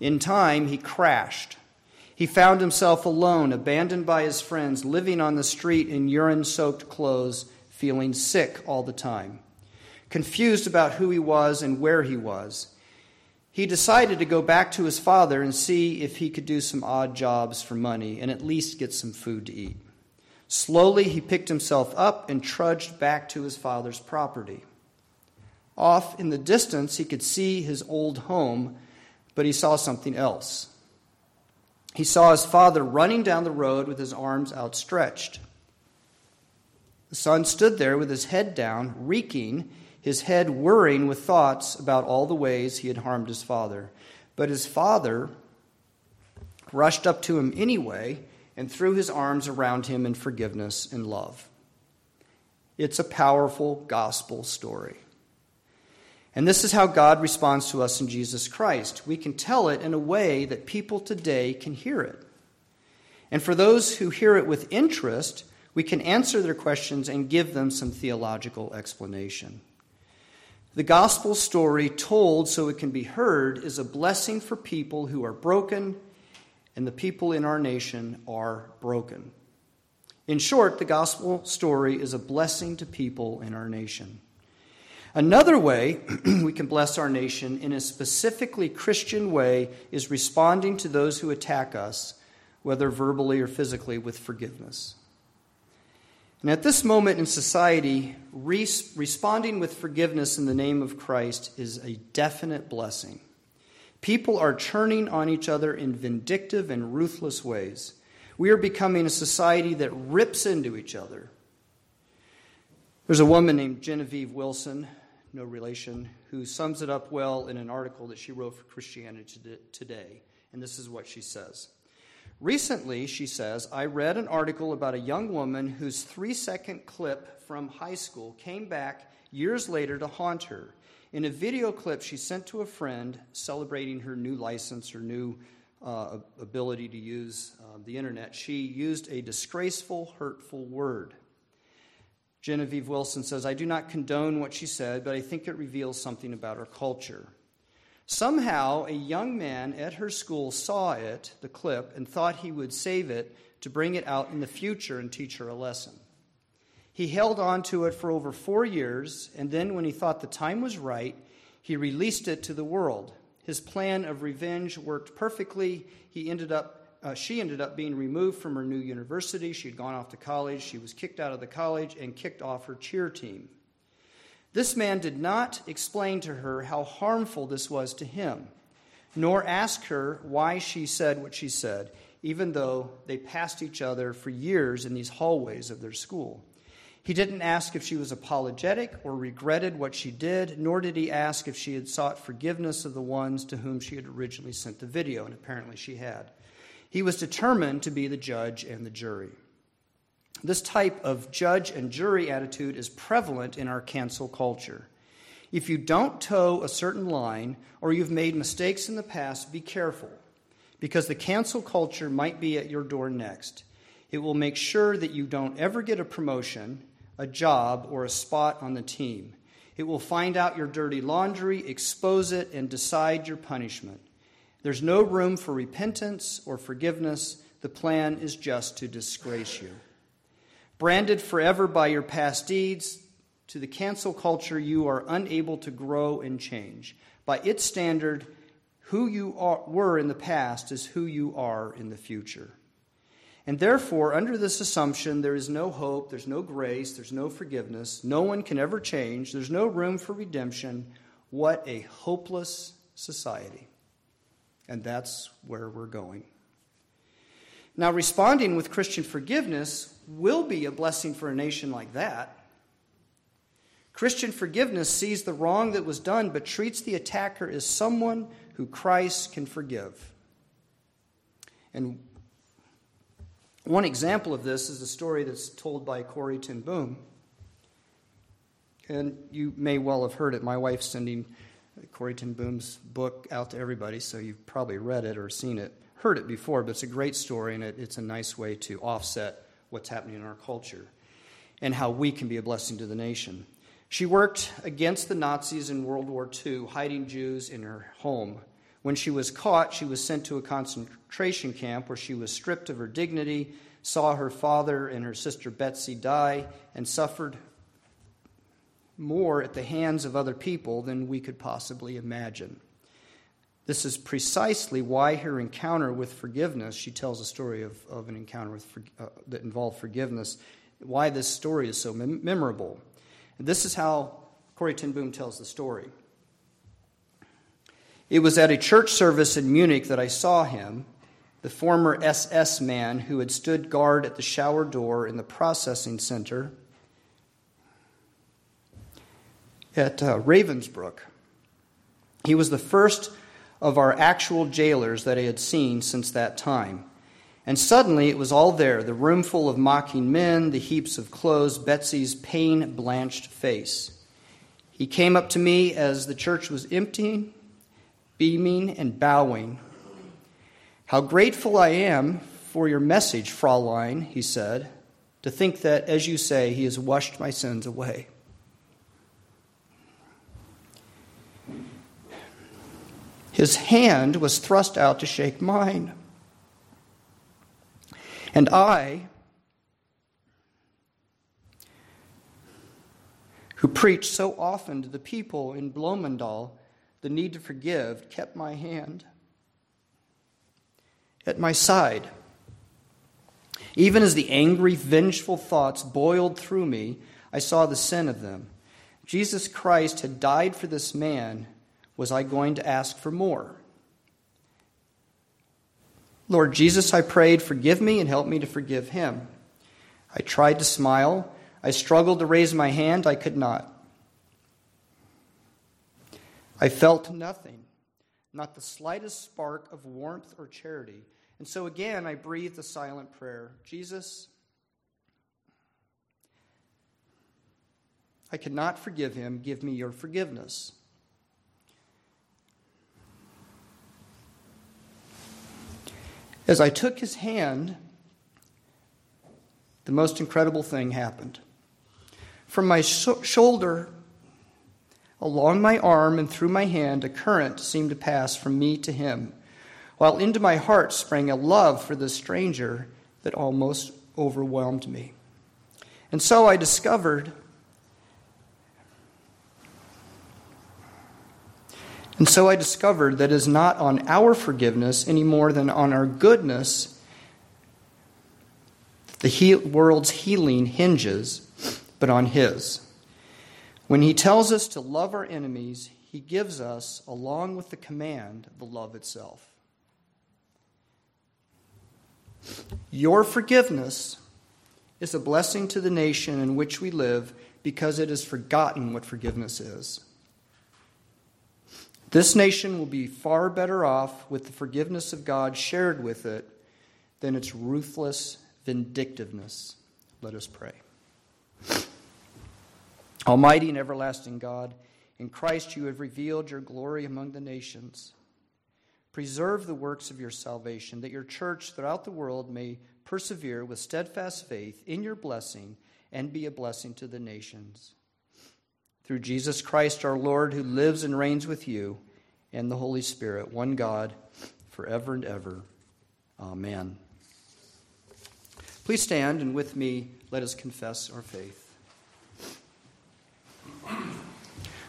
In time, he crashed he found himself alone, abandoned by his friends, living on the street in urine soaked clothes, feeling sick all the time. Confused about who he was and where he was, he decided to go back to his father and see if he could do some odd jobs for money and at least get some food to eat. Slowly, he picked himself up and trudged back to his father's property. Off in the distance, he could see his old home, but he saw something else he saw his father running down the road with his arms outstretched. The son stood there with his head down, reeking, his head whirring with thoughts about all the ways he had harmed his father. But his father rushed up to him anyway and threw his arms around him in forgiveness and love. It's a powerful gospel story. And this is how God responds to us in Jesus Christ. We can tell it in a way that people today can hear it. And for those who hear it with interest, we can answer their questions and give them some theological explanation. The gospel story told so it can be heard is a blessing for people who are broken, and the people in our nation are broken. In short, the gospel story is a blessing to people in our nation. Another way we can bless our nation in a specifically Christian way is responding to those who attack us, whether verbally or physically, with forgiveness. And at this moment in society, responding with forgiveness in the name of Christ is a definite blessing. People are turning on each other in vindictive and ruthless ways. We are becoming a society that rips into each other. There's a woman named Genevieve Wilson no relation, who sums it up well in an article that she wrote for Christianity Today. And this is what she says. Recently, she says, I read an article about a young woman whose three second clip from high school came back years later to haunt her. In a video clip she sent to a friend celebrating her new license, her new uh, ability to use uh, the internet, she used a disgraceful, hurtful word. Genevieve Wilson says, I do not condone what she said, but I think it reveals something about our culture. Somehow, a young man at her school saw it, the clip, and thought he would save it to bring it out in the future and teach her a lesson. He held on to it for over four years, and then, when he thought the time was right, he released it to the world. His plan of revenge worked perfectly. He ended up uh, she ended up being removed from her new university. She had gone off to college. She was kicked out of the college and kicked off her cheer team. This man did not explain to her how harmful this was to him, nor ask her why she said what she said, even though they passed each other for years in these hallways of their school. He didn't ask if she was apologetic or regretted what she did, nor did he ask if she had sought forgiveness of the ones to whom she had originally sent the video, and apparently she had. He was determined to be the judge and the jury. This type of judge and jury attitude is prevalent in our cancel culture. If you don't toe a certain line or you've made mistakes in the past, be careful because the cancel culture might be at your door next. It will make sure that you don't ever get a promotion, a job, or a spot on the team. It will find out your dirty laundry, expose it, and decide your punishment. There's no room for repentance or forgiveness. The plan is just to disgrace you. Branded forever by your past deeds, to the cancel culture, you are unable to grow and change. By its standard, who you are, were in the past is who you are in the future. And therefore, under this assumption, there is no hope, there's no grace, there's no forgiveness, no one can ever change, there's no room for redemption. What a hopeless society. And that's where we're going. Now, responding with Christian forgiveness will be a blessing for a nation like that. Christian forgiveness sees the wrong that was done, but treats the attacker as someone who Christ can forgive. And one example of this is a story that's told by Corrie ten Boom. And you may well have heard it. My wife's sending Corrie ten Boom's book out to everybody, so you've probably read it or seen it, heard it before, but it's a great story and it, it's a nice way to offset what's happening in our culture and how we can be a blessing to the nation. She worked against the Nazis in World War II, hiding Jews in her home. When she was caught, she was sent to a concentration camp where she was stripped of her dignity, saw her father and her sister Betsy die, and suffered more at the hands of other people than we could possibly imagine. This is precisely why her encounter with forgiveness, she tells a story of, of an encounter with, uh, that involved forgiveness, why this story is so mem- memorable. And this is how Corrie ten Boom tells the story. It was at a church service in Munich that I saw him, the former SS man who had stood guard at the shower door in the processing center at uh, Ravensbrück. He was the first of our actual jailers that I had seen since that time. And suddenly it was all there the room full of mocking men, the heaps of clothes, Betsy's pain blanched face. He came up to me as the church was emptying beaming and bowing. How grateful I am for your message, Fraulein, he said, to think that, as you say, he has washed my sins away. His hand was thrust out to shake mine. And I, who preached so often to the people in Bloemendaal, the need to forgive kept my hand at my side. Even as the angry, vengeful thoughts boiled through me, I saw the sin of them. Jesus Christ had died for this man. Was I going to ask for more? Lord Jesus, I prayed, forgive me and help me to forgive him. I tried to smile. I struggled to raise my hand. I could not. I felt nothing, not the slightest spark of warmth or charity. And so again, I breathed a silent prayer Jesus, I cannot forgive him. Give me your forgiveness. As I took his hand, the most incredible thing happened. From my sh- shoulder Along my arm and through my hand, a current seemed to pass from me to him, while into my heart sprang a love for the stranger that almost overwhelmed me. And so I discovered. And so I discovered that it is not on our forgiveness any more than on our goodness that the world's healing hinges, but on His. When he tells us to love our enemies, he gives us, along with the command, the love itself. Your forgiveness is a blessing to the nation in which we live because it has forgotten what forgiveness is. This nation will be far better off with the forgiveness of God shared with it than its ruthless vindictiveness. Let us pray. Almighty and everlasting God, in Christ you have revealed your glory among the nations. Preserve the works of your salvation, that your church throughout the world may persevere with steadfast faith in your blessing and be a blessing to the nations. Through Jesus Christ our Lord, who lives and reigns with you and the Holy Spirit, one God, forever and ever. Amen. Please stand and with me let us confess our faith.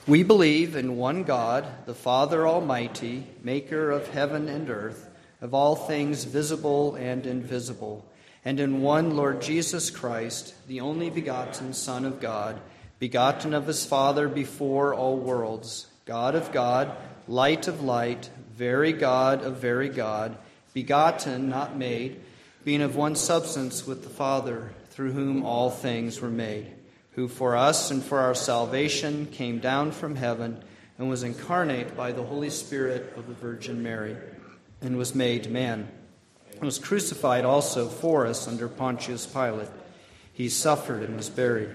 We believe in one God, the Father Almighty, maker of heaven and earth, of all things visible and invisible, and in one Lord Jesus Christ, the only begotten Son of God, begotten of his Father before all worlds, God of God, light of light, very God of very God, begotten, not made, being of one substance with the Father, through whom all things were made who for us and for our salvation came down from heaven and was incarnate by the Holy Spirit of the Virgin Mary and was made man was crucified also for us under Pontius Pilate. He suffered and was buried.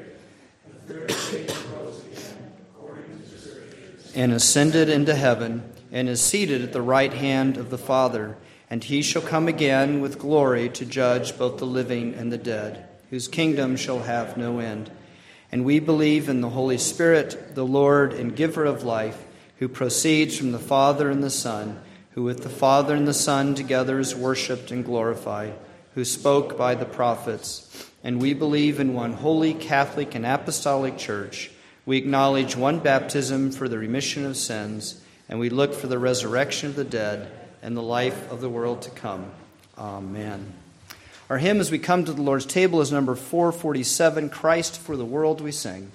And ascended into heaven and is seated at the right hand of the Father. And he shall come again with glory to judge both the living and the dead, whose kingdom shall have no end. And we believe in the Holy Spirit, the Lord and giver of life, who proceeds from the Father and the Son, who with the Father and the Son together is worshiped and glorified, who spoke by the prophets. And we believe in one holy, Catholic, and Apostolic Church. We acknowledge one baptism for the remission of sins, and we look for the resurrection of the dead and the life of the world to come. Amen. Our hymn as we come to the Lord's table is number 447 Christ for the World we sing.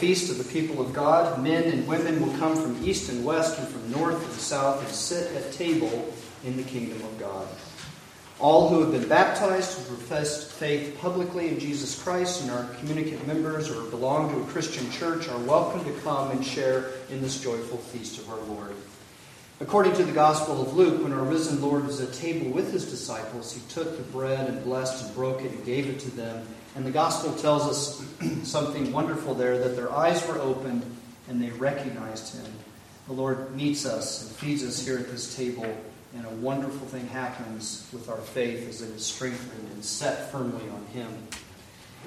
Feast of the people of God. Men and women will come from east and west and from north and south and sit at table in the kingdom of God. All who have been baptized, who professed faith publicly in Jesus Christ, and are communicant members or belong to a Christian church are welcome to come and share in this joyful feast of our Lord. According to the Gospel of Luke, when our risen Lord was at table with his disciples, he took the bread and blessed and broke it and gave it to them and the gospel tells us something wonderful there that their eyes were opened and they recognized him. The Lord meets us and feeds us here at this table, and a wonderful thing happens with our faith as it is strengthened and set firmly on him.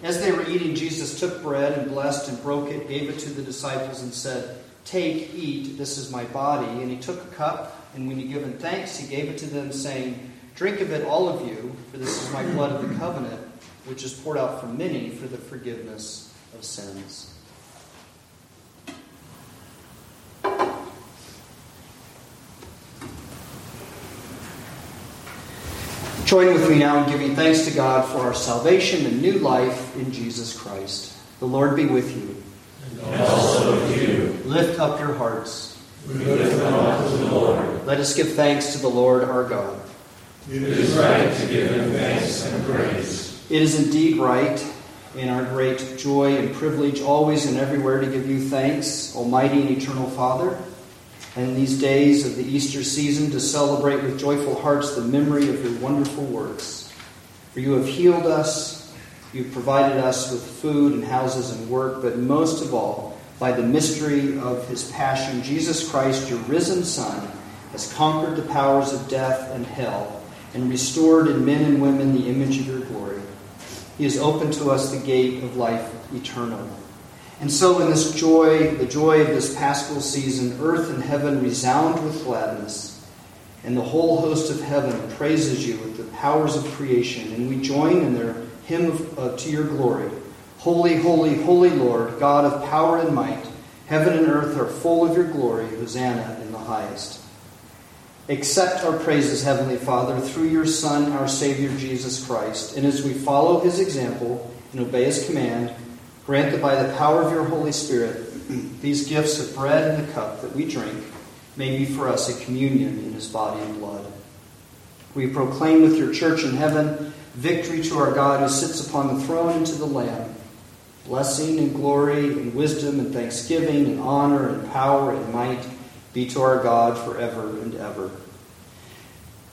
As they were eating, Jesus took bread and blessed and broke it, gave it to the disciples, and said, Take, eat, this is my body. And he took a cup, and when he given thanks, he gave it to them, saying, Drink of it, all of you, for this is my blood of the covenant which is poured out for many for the forgiveness of sins. Join with me now in giving thanks to God for our salvation and new life in Jesus Christ. The Lord be with you. And also with you. Lift up your hearts. We lift them up to the Lord. Let us give thanks to the Lord our God. It is right to give him thanks and praise it is indeed right, in our great joy and privilege, always and everywhere to give you thanks, Almighty and Eternal Father, and in these days of the Easter season to celebrate with joyful hearts the memory of your wonderful works. For you have healed us, you've provided us with food and houses and work, but most of all, by the mystery of his passion, Jesus Christ, your risen Son, has conquered the powers of death and hell and restored in men and women the image of your glory. He has opened to us the gate of life eternal. And so, in this joy, the joy of this paschal season, earth and heaven resound with gladness, and the whole host of heaven praises you with the powers of creation, and we join in their hymn of, uh, to your glory. Holy, holy, holy Lord, God of power and might, heaven and earth are full of your glory. Hosanna in the highest. Accept our praises, Heavenly Father, through your Son, our Savior Jesus Christ. And as we follow his example and obey his command, grant that by the power of your Holy Spirit, these gifts of bread and the cup that we drink may be for us a communion in his body and blood. We proclaim with your church in heaven victory to our God who sits upon the throne and to the Lamb. Blessing and glory and wisdom and thanksgiving and honor and power and might be to our God forever and ever.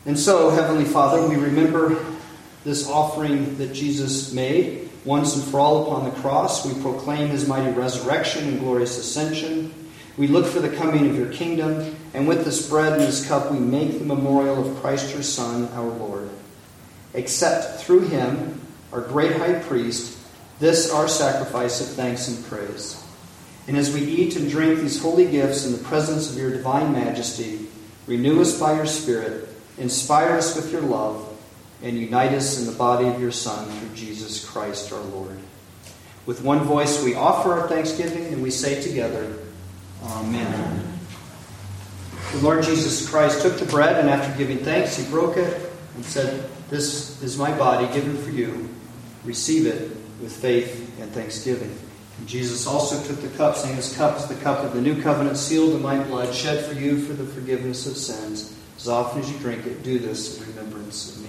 And so, Heavenly Father, we remember this offering that Jesus made once and for all upon the cross. We proclaim his mighty resurrection and glorious ascension. We look for the coming of your kingdom, and with this bread and this cup, we make the memorial of Christ your Son, our Lord. Accept through him, our great high priest, this our sacrifice of thanks and praise. And as we eat and drink these holy gifts in the presence of your divine majesty, renew us by your Spirit, inspire us with your love, and unite us in the body of your Son through Jesus Christ our Lord. With one voice we offer our thanksgiving and we say together, Amen. The Lord Jesus Christ took the bread and after giving thanks, he broke it and said, This is my body given for you. Receive it with faith and thanksgiving. Jesus also took the cup, saying, This cup is the cup of the new covenant, sealed in my blood, shed for you for the forgiveness of sins. As often as you drink it, do this in remembrance of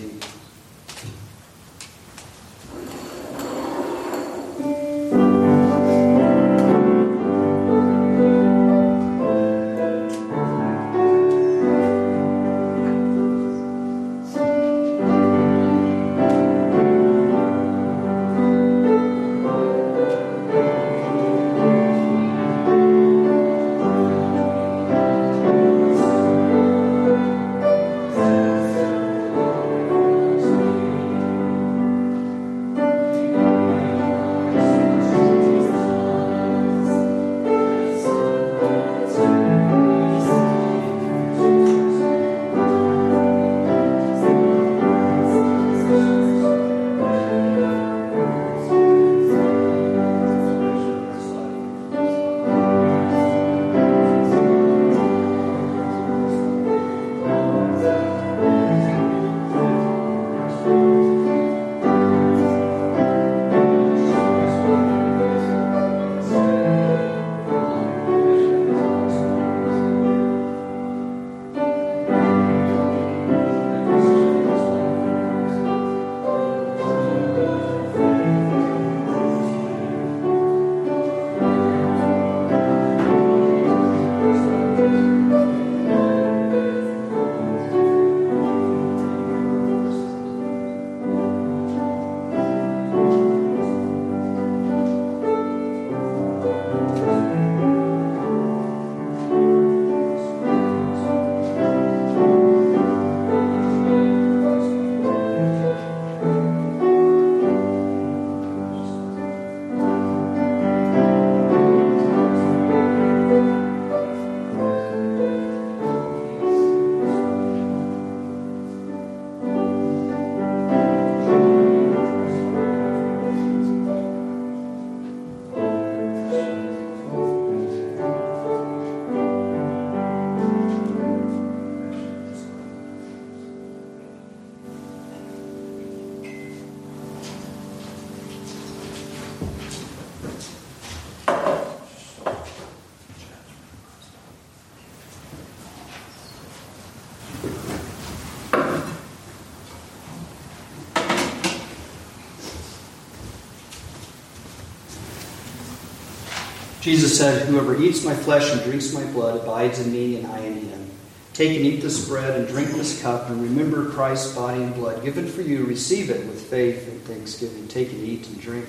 Jesus said, Whoever eats my flesh and drinks my blood abides in me, and I in him. Take and eat this bread and drink this cup, and remember Christ's body and blood given for you. Receive it with faith and thanksgiving. Take and eat and drink.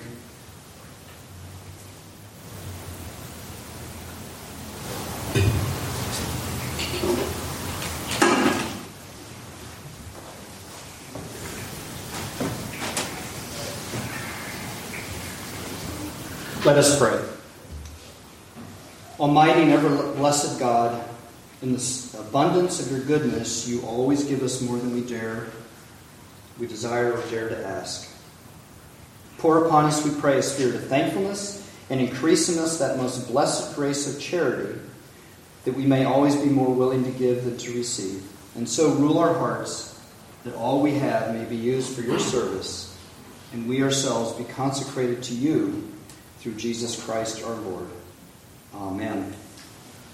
Let us pray. Almighty and ever blessed God, in the abundance of your goodness, you always give us more than we dare, we desire or dare to ask. Pour upon us, we pray, a spirit of thankfulness and increase in us that most blessed grace of charity, that we may always be more willing to give than to receive. And so rule our hearts, that all we have may be used for your service, and we ourselves be consecrated to you through Jesus Christ our Lord. Amen.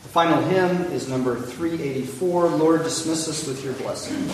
The final hymn is number 384 Lord, dismiss us with your blessing.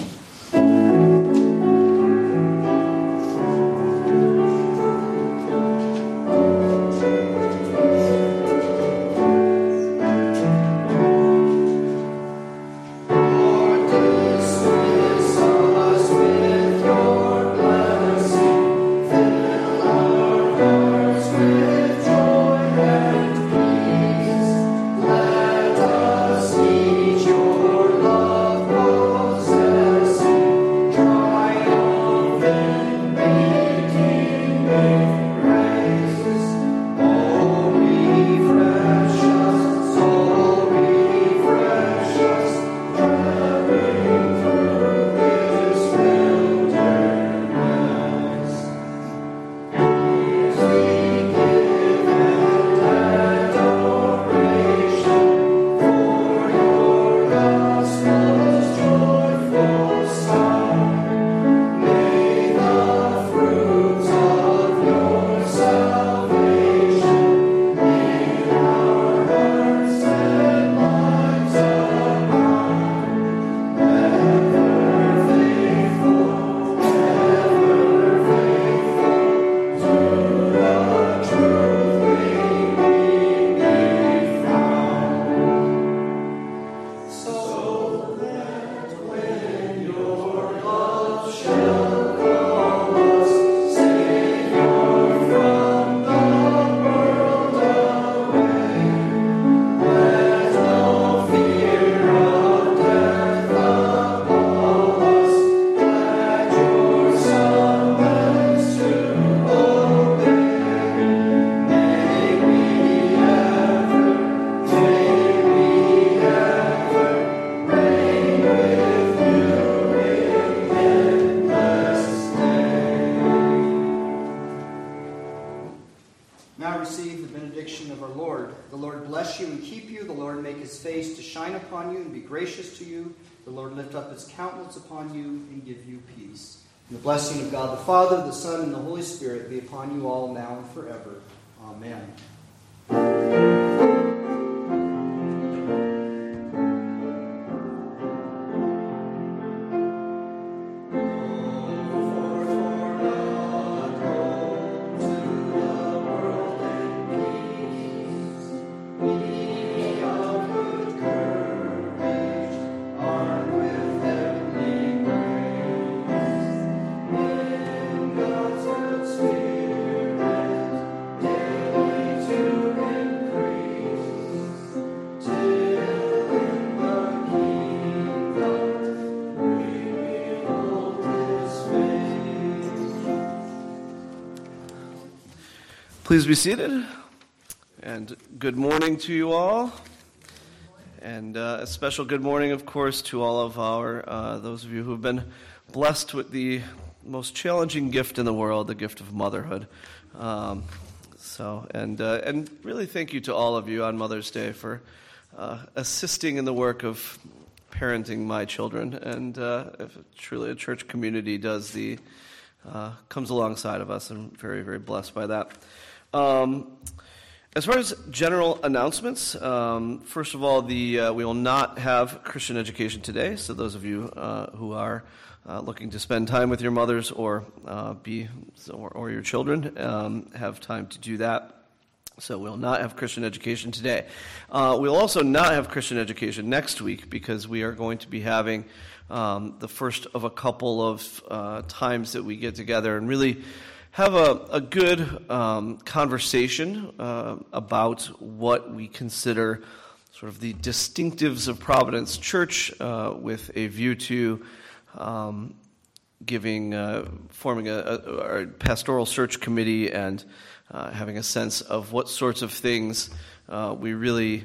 Blessing of God the Father, the Son, and the Holy Spirit be upon you all now and forever. Amen. Please be seated. And good morning to you all. And uh, a special good morning, of course, to all of our, uh, those of you who have been blessed with the most challenging gift in the world, the gift of motherhood. Um, so, and, uh, and really thank you to all of you on Mother's Day for uh, assisting in the work of parenting my children. And uh, truly a church community does the, uh, comes alongside of us, I'm very, very blessed by that. Um, as far as general announcements, um, first of all, the, uh, we will not have Christian education today. So those of you uh, who are uh, looking to spend time with your mothers or uh, be or, or, your children um, have time to do that. So we'll not have Christian education today. Uh, we'll also not have Christian education next week because we are going to be having um, the first of a couple of uh, times that we get together and really have a, a good um, conversation uh, about what we consider sort of the distinctives of Providence Church uh, with a view to um, giving, uh, forming a, a, pastoral search committee and uh, having a sense of what sorts of things uh, we really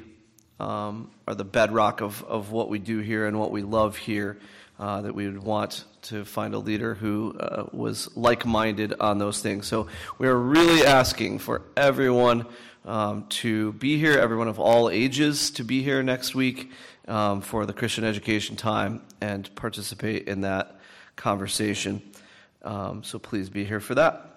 um, are the bedrock of, of what we do here and what we love here. Uh, that we would want to find a leader who uh, was like minded on those things. So we are really asking for everyone um, to be here, everyone of all ages to be here next week um, for the Christian education time and participate in that conversation. Um, so please be here for that.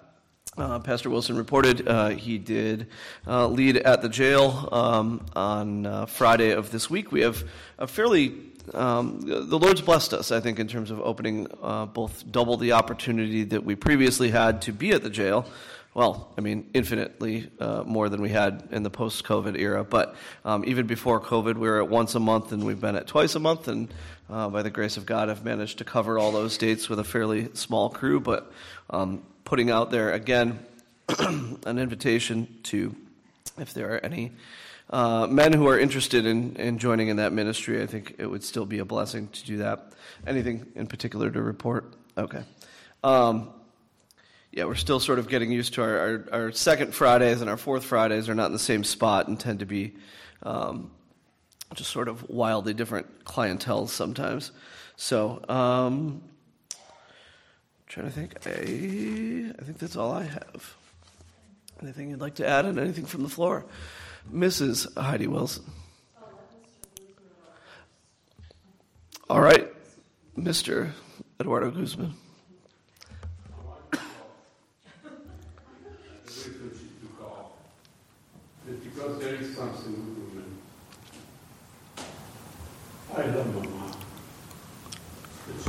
Uh, Pastor Wilson reported uh, he did uh, lead at the jail um, on uh, Friday of this week. We have a fairly, um, the Lord's blessed us, I think, in terms of opening uh, both double the opportunity that we previously had to be at the jail. Well, I mean, infinitely uh, more than we had in the post COVID era. But um, even before COVID, we were at once a month, and we've been at twice a month. And by the grace of God, I've managed to cover all those dates with a fairly small crew. But um, putting out there again an invitation to, if there are any uh, men who are interested in, in joining in that ministry, I think it would still be a blessing to do that. Anything in particular to report? Okay. Um, yeah, we're still sort of getting used to our, our, our, second Fridays and our fourth Fridays are not in the same spot and tend to be um, just sort of wildly different clientele sometimes. So, um, trying to think. I, I think that's all I have. Anything you'd like to add, and anything from the floor? Mrs. Heidi Wilson. All right, Mr. Eduardo Guzman. Because there is something I love Mama. It's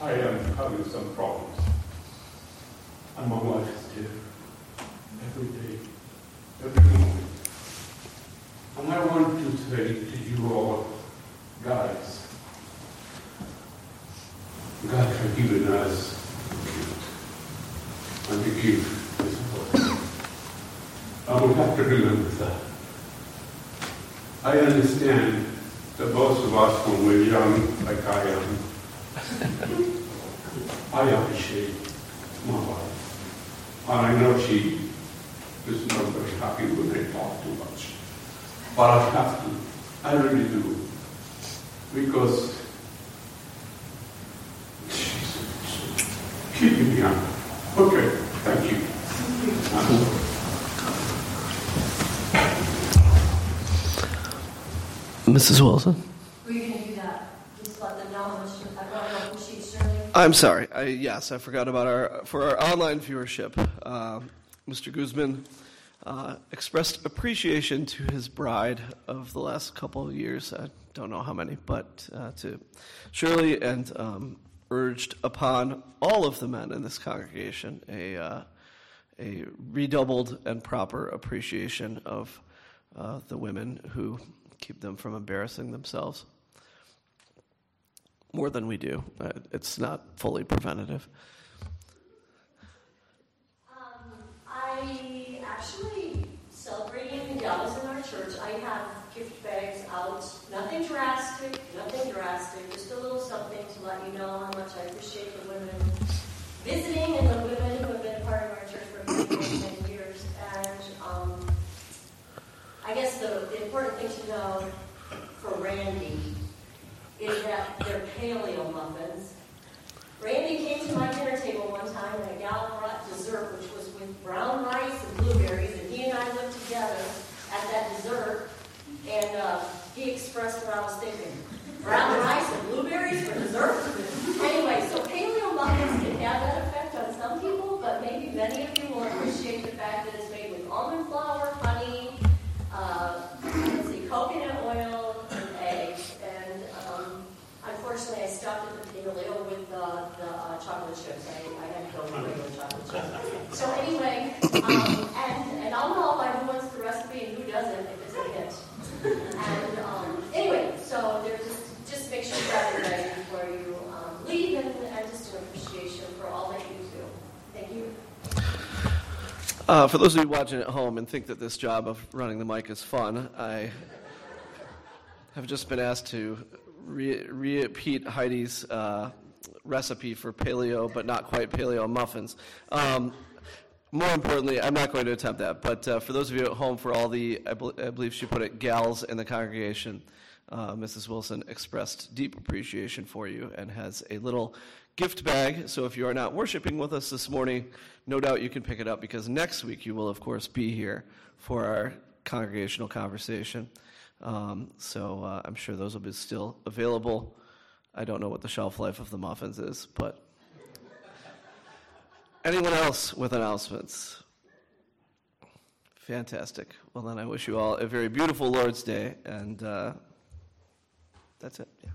I am having some problems. And my wife is here every day, every moment. And I want to say to you all, guys, God has given us a gift. And the gift is important. And we have to remember that. I understand that most of us, when we're young, like I am, I appreciate my wife. And I know she is not very happy when I talk too much. But I have to. I really do. Because she's keeping me young. Okay, thank you. Mrs. Wilson. We can do that. Oh no, she's showing you. I'm sorry. I, yes, I forgot about our for our online viewership. Uh, Mr. Guzman uh, expressed appreciation to his bride of the last couple of years. I don't know how many, but uh, to Shirley and um, urged upon all of the men in this congregation a uh, a redoubled and proper appreciation of uh, the women who keep them from embarrassing themselves more than we do. Uh, it's not fully preventative. Um, I actually celebrating gals in our church. I have gift out. Nothing drastic, nothing drastic. Just a little something to let you know how much I appreciate the women visiting and the women who have been part of our church for many, years. And um, I guess the, the important thing to know for Randy is that they're paleo muffins. Randy came to my dinner table one time and a gal brought dessert, which was with brown rice and blueberries, and he and I looked together at that dessert, and uh, he expressed what I was thinking. Brown rice and blueberries for dessert? anyway, so paleo muffins can have that effect on some people, but maybe many of you will appreciate the fact that it's made with almond flour, honey, uh, see, coconut oil, and eggs. And um, unfortunately, I stopped at the Paleo with uh, the uh, chocolate chips. I, I had to go with regular chocolate chips. So anyway, Uh, for those of you watching at home and think that this job of running the mic is fun, I have just been asked to re- repeat Heidi's uh, recipe for paleo, but not quite paleo muffins. Um, more importantly, I'm not going to attempt that, but uh, for those of you at home, for all the, I, bel I believe she put it, gals in the congregation, uh, Mrs. Wilson expressed deep appreciation for you and has a little gift bag. So if you are not worshiping with us this morning, no doubt you can pick it up because next week you will, of course, be here for our congregational conversation. Um, so uh, I'm sure those will be still available. I don't know what the shelf life of the muffins is, but anyone else with announcements? Fantastic. Well, then I wish you all a very beautiful Lord's Day, and uh, that's it. Yeah.